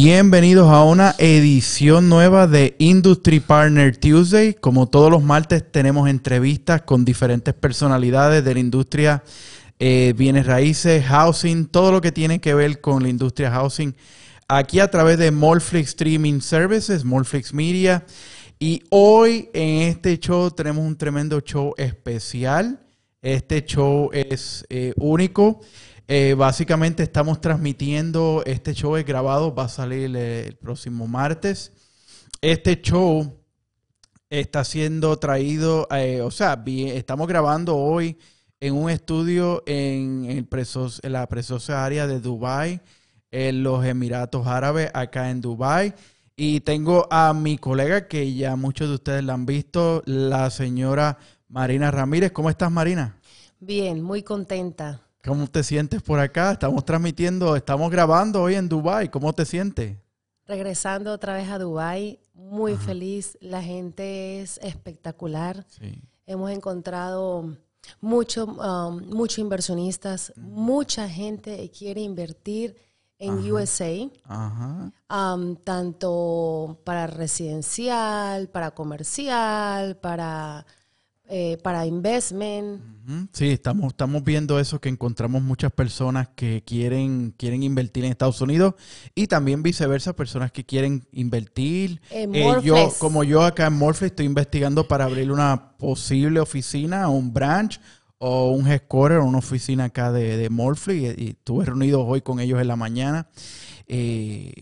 Bienvenidos a una edición nueva de Industry Partner Tuesday. Como todos los martes tenemos entrevistas con diferentes personalidades de la industria eh, bienes raíces, housing, todo lo que tiene que ver con la industria housing. Aquí a través de Morflix Streaming Services, Morflix Media. Y hoy en este show tenemos un tremendo show especial. Este show es eh, único. Eh, básicamente estamos transmitiendo, este show es grabado, va a salir el próximo martes. Este show está siendo traído, eh, o sea, estamos grabando hoy en un estudio en, el en la preciosa área de Dubai, en los Emiratos Árabes, acá en Dubai. Y tengo a mi colega que ya muchos de ustedes la han visto, la señora Marina Ramírez. ¿Cómo estás, Marina? Bien, muy contenta. ¿Cómo te sientes por acá? Estamos transmitiendo, estamos grabando hoy en Dubai. ¿Cómo te sientes? Regresando otra vez a Dubai, muy feliz. La gente es espectacular. Hemos encontrado muchos um, mucho inversionistas, mucha gente quiere invertir en USA, um, tanto para residencial, para comercial, para eh, para investment. Sí, estamos, estamos viendo eso, que encontramos muchas personas que quieren, quieren invertir en Estados Unidos y también viceversa, personas que quieren invertir. En eh, yo, como yo acá en Morphe estoy investigando para abrir una posible oficina, un branch o un headquarter, una oficina acá de, de y, estuve reunido hoy con ellos en la mañana. Eh,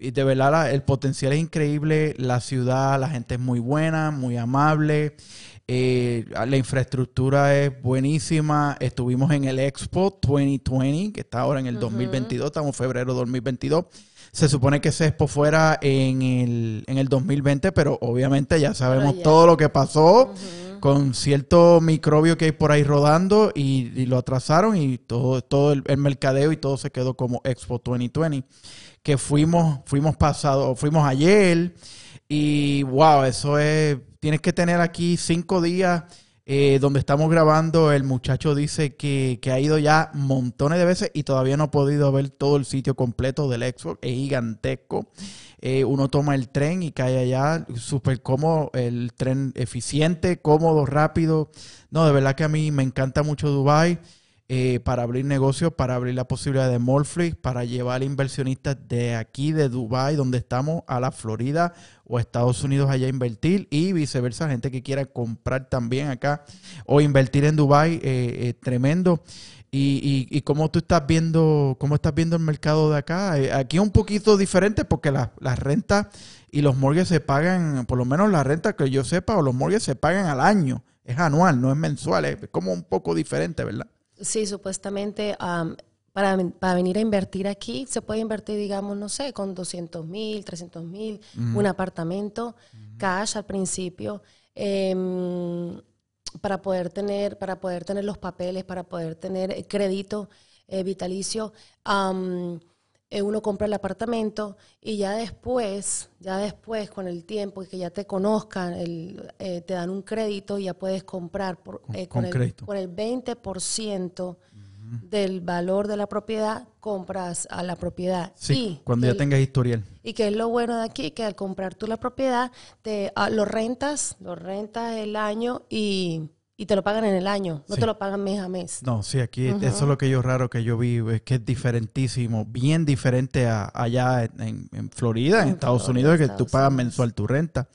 y de verdad el potencial es increíble, la ciudad, la gente es muy buena, muy amable. Eh, la infraestructura es buenísima. Estuvimos en el Expo 2020, que está ahora en el 2022, estamos en febrero de 2022. Se supone que ese Expo fuera en el, en el 2020, pero obviamente ya sabemos todo lo que pasó con cierto microbio que hay por ahí rodando y, lo atrasaron y todo, todo el, el, mercadeo y todo se quedó como Expo 2020, que fuimos, fuimos pasado, fuimos ayer y wow, eso es tienes que tener aquí cinco días eh, donde estamos grabando. El muchacho dice que, ha ido ya montones de veces y todavía no ha podido ver todo el sitio completo del Xbox. Es gigantesco. Eh, uno toma el tren y cae allá, súper cómodo, el tren eficiente, cómodo, rápido. No, de verdad que a mí me encanta mucho Dubai. Eh, para abrir negocios, para abrir la posibilidad de Morflix, para llevar inversionistas de aquí, de Dubai, donde estamos, a la Florida o Estados Unidos allá a invertir y viceversa, gente que quiera comprar también acá o invertir en Dubai, eh, eh, tremendo. Y, y, cómo tú estás viendo, cómo estás viendo el mercado de acá. aquí es un poquito diferente porque las rentas y los mortgages se pagan, por lo menos la renta que yo sepa, o los mortgages se pagan al año. Es anual, no es mensual, es como un poco diferente, ¿verdad? Sí, supuestamente para, para, venir a invertir aquí se puede invertir, digamos, no sé, con 200 mil, 300 mil, un apartamento, cash al principio, em, para, poder tener, para poder tener los papeles, para poder tener crédito eh, vitalicio. Eh, uno compra el apartamento y ya después, ya después con el tiempo y que ya te conozcan, el, eh, te dan un crédito y ya puedes comprar por, con, eh, con, el, con, el, 20% del valor de la propiedad, compras a la propiedad. Sí, cuando ya tengas historial. Y que es lo bueno de aquí, que al comprar tú la propiedad, te ah, lo rentas, lo rentas el año y y te lo pagan en el año, no te lo pagan mes a mes. No, sí, aquí eso es lo que yo raro que yo vi, es que es diferentísimo, bien diferente a allá en, Florida, en, Estados Unidos, que tú pagas mensual tu renta.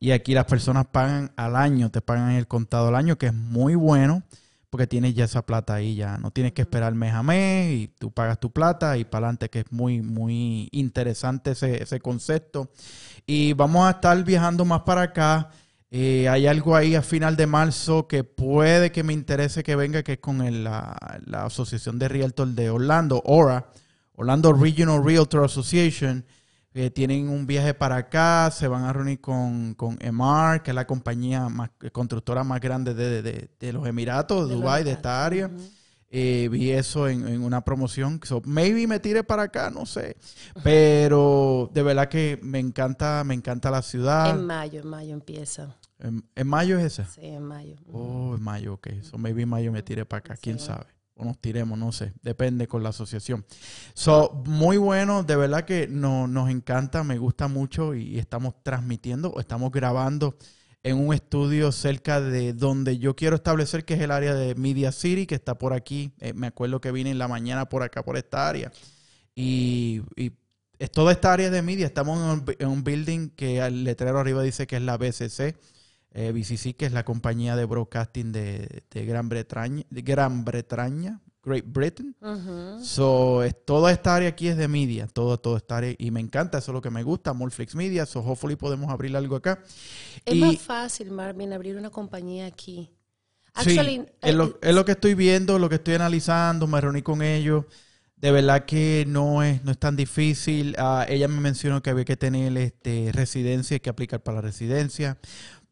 Y aquí las personas pagan al año, te pagan el contado al año, que es muy bueno, porque tienes ya esa plata ahí, ya no tienes que esperar mes a mes y tú pagas tu plata y para adelante, que es muy, muy interesante ese, ese concepto. Y vamos a estar viajando más para acá eh, hay algo ahí a final de marzo que puede que me interese que venga, que es con la, Asociación de Realtor de Orlando, ORA, Orlando Regional Realtor Association. tienen un viaje para acá, se van a reunir con, con EMAR, que es la compañía más, constructora más grande de, los Emiratos, de Dubái, de esta área. Eh, vi eso en, una promoción. So, maybe me tire para acá, no sé. Pero de verdad que me encanta, me encanta la ciudad. En mayo, en mayo empieza. ¿En, mayo es esa? Sí, en mayo. Oh, en mayo, ok. So maybe en mayo me tire para acá, quién sabe. o nos tiremos, no sé, depende con la asociación. So, muy bueno, de verdad que no, nos encanta, me gusta mucho y, estamos transmitiendo o estamos grabando en un estudio cerca de donde yo quiero establecer, que es el área de Media City, que está por aquí. Eh, me acuerdo que vine en la mañana por acá, por esta área. Y, es toda esta área de media. Estamos en un, building que al letrero arriba dice que es la BCC. Eh, BCC, que es la compañía de broadcasting de, Gran Bretaña, de Gran Bretaña, Great Britain. So, es, toda esta área aquí es de media, todo, toda esta área, y me encanta, eso es lo que me gusta, Morflix Media, so hopefully podemos abrir algo acá. Es más fácil, Marvin, abrir una compañía aquí. sí, es lo, es lo que estoy viendo, lo que estoy analizando, me reuní con ellos. De verdad que no es, no es tan difícil. Ah, ella me mencionó que había que tener este, residencia, hay que aplicar para la residencia.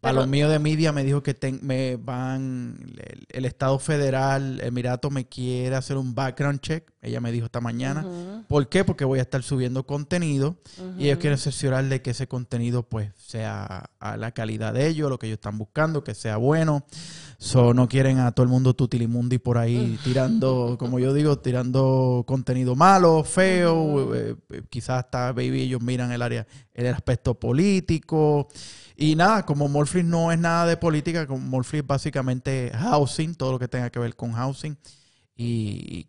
Para los míos de media me dijo que me van, el, Estado Federal, Emirato me quiere hacer un background check. Ella me dijo esta mañana. ¿Por qué? Porque voy a estar subiendo contenido y ellos quieren cerciorar de que ese contenido pues sea a la calidad de ellos, lo que ellos están buscando, que sea bueno. So, no quieren a todo el mundo tutilimundi por ahí tirando, como yo digo, tirando contenido malo, feo. Eh, eh, quizás hasta baby ellos miran el área, el aspecto político. Y nada, como Morphy no es nada de política, como Morphy es básicamente housing, todo lo que tenga que ver con housing. Y,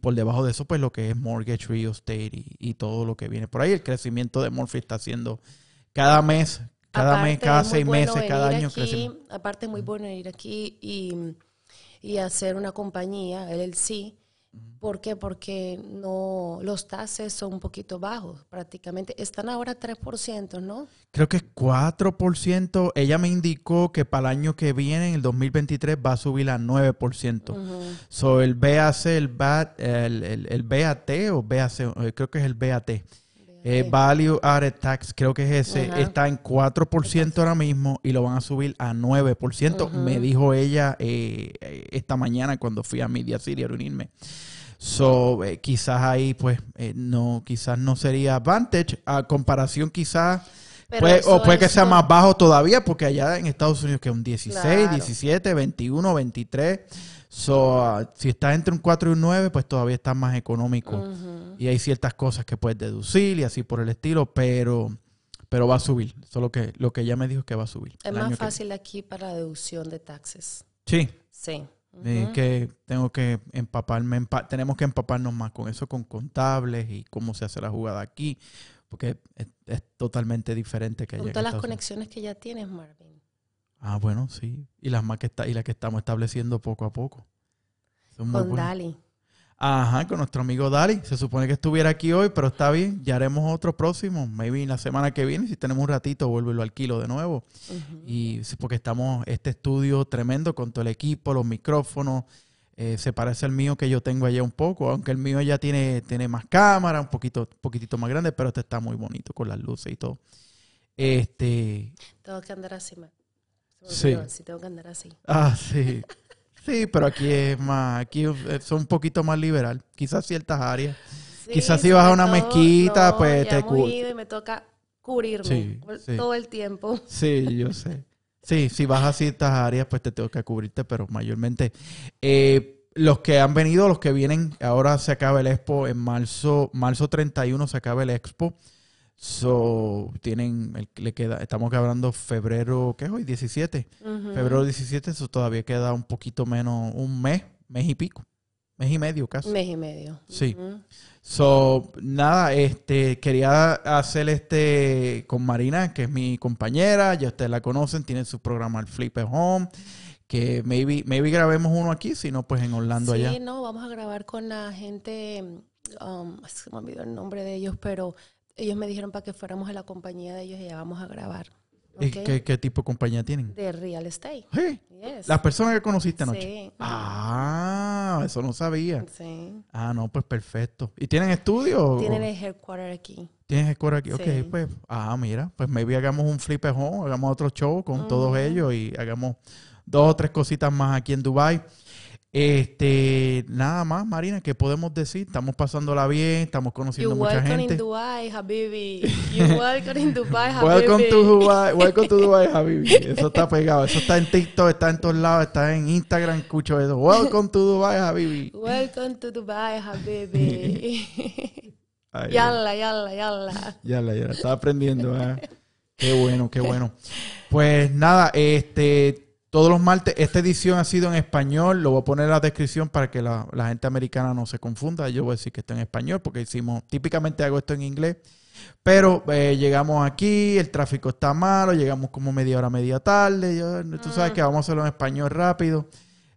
por debajo de eso, pues lo que es mortgage, real estate y, todo lo que viene por ahí. El crecimiento de Morphy está haciendo cada mes, cada mes, cada seis meses, cada año crece. Aparte es muy bueno ir aquí y, y hacer una compañía, LLC, ¿Por qué? Porque no, los taxes son un poquito bajos, prácticamente. Están ahora 3%, ¿no? Creo que es 4%. Ella me indicó que para el año que viene, en el 2023, va a subir a 9%. So, el BAC, el, BAT, el, el, BAT o BAC, eh, creo que es el BAT. Eh, Value Added Tax, creo que es ese, está en 4% ahora mismo y lo van a subir a 9%, me dijo ella eh, esta mañana cuando fui a Media City a reunirme. So, eh, quizás ahí, pues, eh, no, quizás no sería advantage. A comparación, quizás, o puede que sea más bajo todavía, porque allá en Estados Unidos que es un 16, 17, 21, 23. So, ah, si estás entre un 4 y un 9, pues todavía está más económico. Y hay ciertas cosas que puedes deducir y así por el estilo, pero pero va a subir. Solo que lo que ella me dijo es que va a subir. Es más fácil aquí para la deducción de taxes. Sí. Sí que tengo que empaparme, tenemos que empaparnos más con eso, con contables y cómo se hace la jugada aquí, porque es, totalmente diferente que. Con todas las conexiones que ya tienes, Marvin. Ah, bueno, sí. Y las más que está, y las que estamos estableciendo poco a poco. con Dali. Ajá, con nuestro amigo Dali. Se supone que estuviera aquí hoy, pero está bien. Ya haremos otro próximo. Maybe la semana que viene, si tenemos un ratito, vuelvo y lo alquilo de nuevo. Y porque estamos, este estudio tremendo con todo el equipo, los micrófonos. Eh, se parece al mío que yo tengo allá un poco, aunque el mío ya tiene, tiene más cámara, un poquito, poquitito más grande, pero este está muy bonito con las luces y todo. Este. Tengo que andar así, Sí. sí. tengo que andar así. Ah, sí. Sí, pero aquí es más, aquí son un poquito más liberal. Quizás ciertas áreas. Quizás si vas a una mezquita, pues te cubres. y me toca cubrirme todo el tiempo. Sí, yo sé. Sí, si vas a ciertas áreas, pues te toca cubrirte, pero mayormente eh, los que han venido, los que vienen, ahora se acaba el expo en marzo, marzo 31 se acaba el expo. So, tienen, le queda, estamos hablando febrero, ¿qué es hoy? 17. Febrero 17, eso todavía queda un poquito menos, un mes, mes y pico. Mes y medio casi. Mes y medio. Sí. So, nada, este, quería hacer este con Marina, que es mi compañera, ya ustedes la conocen, tiene su programa el Flip Home, que maybe, maybe grabemos uno aquí, si no, pues en Orlando allá. Sí, no, vamos a grabar con la gente, um, se me olvidó el nombre de ellos, pero ellos me dijeron para que fuéramos a la compañía de ellos y ya vamos a grabar. ¿Qué, tipo de compañía tienen? De real estate. Sí. Las personas que conociste anoche. Sí. Ah, eso no sabía. Sí. Ah, no, pues perfecto. ¿Y tienen estudio? Tienen el headquarter aquí. ¿Tienen headquarter aquí? Ok, pues, ah, mira, pues maybe hagamos un flip home, hagamos otro show con todos ellos y hagamos dos o tres cositas más aquí en Dubai. Este, nada más, Marina, ¿qué podemos decir? Estamos pasándola bien, estamos conociendo You're mucha welcome gente. in Dubai, Habibi. You're welcome in Dubai, Habibi. Welcome to Dubai, welcome to Dubai, Habibi. Eso está pegado, eso está en TikTok, está en todos lados, está en Instagram, escucho eso. Welcome to Dubai, Habibi. Welcome to Dubai, Habibi. Ay, yalla, yalla, yalla. Ya la, ya la estaba aprendiendo. ¿eh? Qué bueno, qué bueno. Pues nada, este, todos los martes, esta edición ha sido en español. Lo voy a poner en la descripción para que la, la gente americana no se confunda. Yo voy a decir que está en español porque hicimos, típicamente hago esto en inglés. Pero eh, llegamos aquí, el tráfico está malo, llegamos como media hora, media tarde. Yo, tú sabes que vamos a hacerlo en español rápido.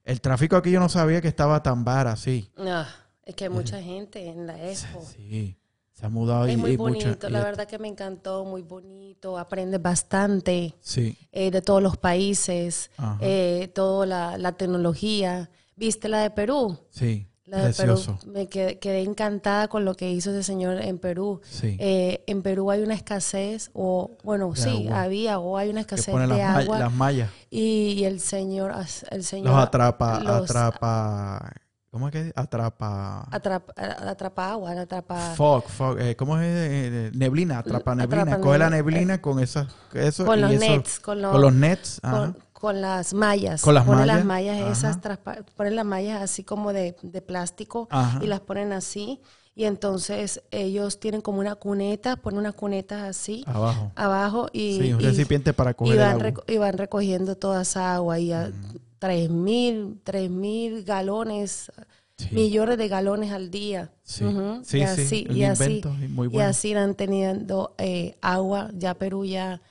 El tráfico aquí yo no sabía que estaba tan bar así. Ah, es que hay mucha gente en la expo. Sí, se ha mudado y, Es muy y mucha- bonito, y- la verdad que me encantó, muy bonito, aprendes bastante Sí. eh, de todos los países, eh, toda la, la tecnología. ¿Viste la de Perú? Sí, La de precioso. Perú. Me quedé, quedé encantada con lo que hizo ese señor en Perú. Sí. Eh, en Perú hay una escasez, o bueno, De sí, agua. había o hay una escasez de las, agua. las mallas, Y, y el señor, el señor los atrapa, los atrapa, ¿Cómo es que atrapa? Atrapa, eh, atrapa agua, atrapa. Fog, fog. Eh, ¿Cómo es? Eh, eh neblina, atrapa neblina. Atrapa Coge neblina. la neblina eh, con esas. Eso, con los esos, nets. Con los, con los nets. Con, con, las mallas. Con las ponen mallas. las mallas esas, traspa, ponen las mallas así como de, de plástico Ajá. y las ponen así. Y entonces ellos tienen como una cuneta, ponen una cuneta así. Abajo. Abajo y. Sí, un recipiente y, para coger y van, el agua. y van recogiendo toda esa agua y. Mm 3 mil, 3 mil galones, sí. millones de galones al día. Sí, uh -huh. sí, y así, y así, muy bueno. y así irán teniendo eh, agua. Ya Perú ya...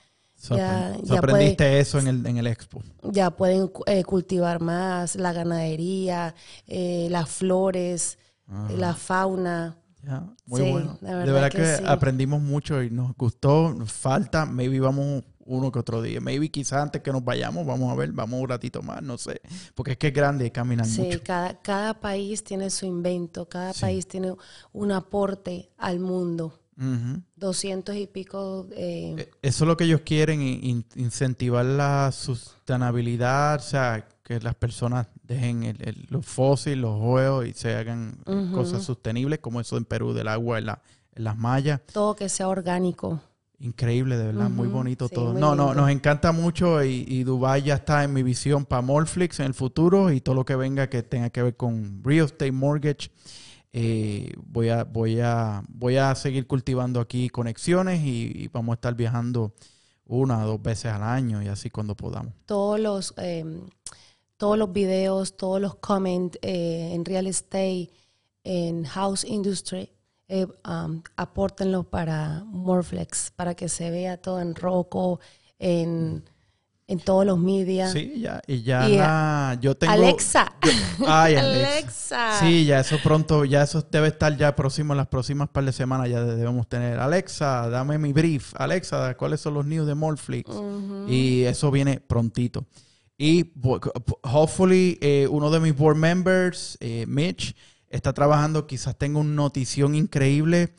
Ya, aprendiste eso en el, en el, expo. Ya pueden eh, cultivar más la ganadería, eh, las flores, Ajá. la fauna. Ya, muy sí, bueno. Verdad de verdad que, que sí. aprendimos mucho y nos gustó. Falta, maybe vamos uno que otro día. Maybe quizás antes que nos vayamos, vamos a ver, vamos un ratito más, no sé. Porque es que es grande caminar Sí, mucho. cada, cada país tiene su invento, cada Sí. país tiene un aporte al mundo. Doscientos y pico. eh, Eh, Eso es lo que ellos quieren, in- in- incentivar la sustentabilidad, o sea, que las personas dejen el- el- los fósiles, los juegos y se hagan cosas sostenibles, como eso en Perú del agua en, la- en las mallas. todo que sea orgánico. Increíble, de verdad, muy bonito sí, todo. muy No, no, nos encanta mucho y, y Dubai ya está en mi visión para Morflix en el futuro y todo lo que venga que tenga que ver con real estate mortgage. Eh, voy a voy a voy a seguir cultivando aquí conexiones y, y vamos a estar viajando una o dos veces al año y así cuando podamos. Todos los, eh, todos los videos, todos los comments eh, en real estate, en house industry, eh, um, apórtenlo para Morflex, para que se vea todo en roco, en, en todos los medios. Sí, ya y ya Y, la- yo tengo Alexa. Ay, Alexa. Alexa. Sí, ya eso pronto, ya eso debe estar ya próximo, en las próximas par de semanas ya debemos tener. Alexa, dame mi brief. Alexa, ¿cuáles son los news de Morflix? Ujú. Y eso viene prontito. Y hopefully eh, uno de mis board members, eh, Mitch, está trabajando, quizás tenga una notición increíble.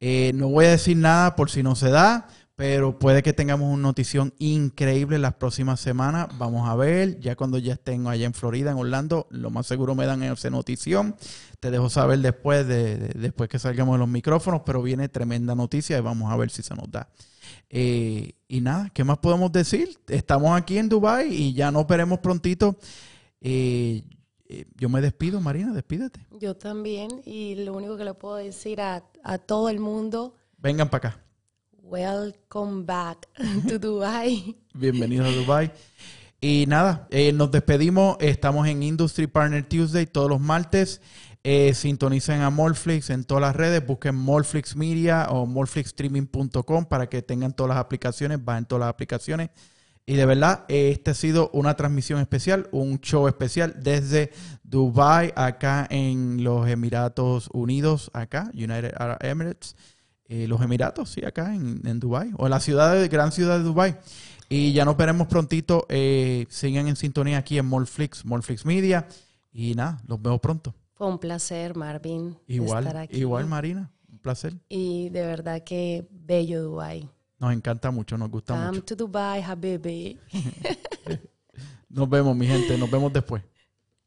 Eh, no voy a decir nada por si no se da, pero puede que tengamos una notición increíble las próximas semanas. Vamos a ver, ya cuando ya estén allá en Florida, en Orlando, lo más seguro me dan esa notición. Te dejo saber después de, de- después que salgamos de los micrófonos, pero viene tremenda noticia y vamos a ver si se nos da. Eh, y nada, ¿qué más podemos decir? Estamos aquí en Dubai y ya nos veremos prontito. Eh, eh, yo me despido, Marina, despídete. Yo también. Y lo único que le puedo decir a, a todo el mundo, Vengan para acá. welcome back to Dubai. Bienvenidos a Dubai. Y nada, eh, nos despedimos. Estamos en Industry Partner Tuesday todos los martes. Eh, sintonicen a Morflix en todas las redes. Busquen Morflix Media o morflixstreaming.com para que tengan todas las aplicaciones. Bajen todas las aplicaciones. Y de verdad, esta ha sido una transmisión especial, un show especial desde Dubai, acá en los Emiratos Unidos, acá, United Arab Emirates. Eh, los Emiratos, sí, acá en, en Dubai, o en la ciudad de, gran ciudad de Dubai. Y ya nos veremos prontito. eh, sigan en sintonía aquí en Morflix, Morflix Media. Y nada, los veo pronto. Fue un placer, Marvin, Igual, estar aquí. igual Marina, un placer. Y de verdad que bello Dubai. Nos encanta mucho, nos gusta Come mucho. to Dubai, Habibi. Nos vemos, mi gente, nos vemos después.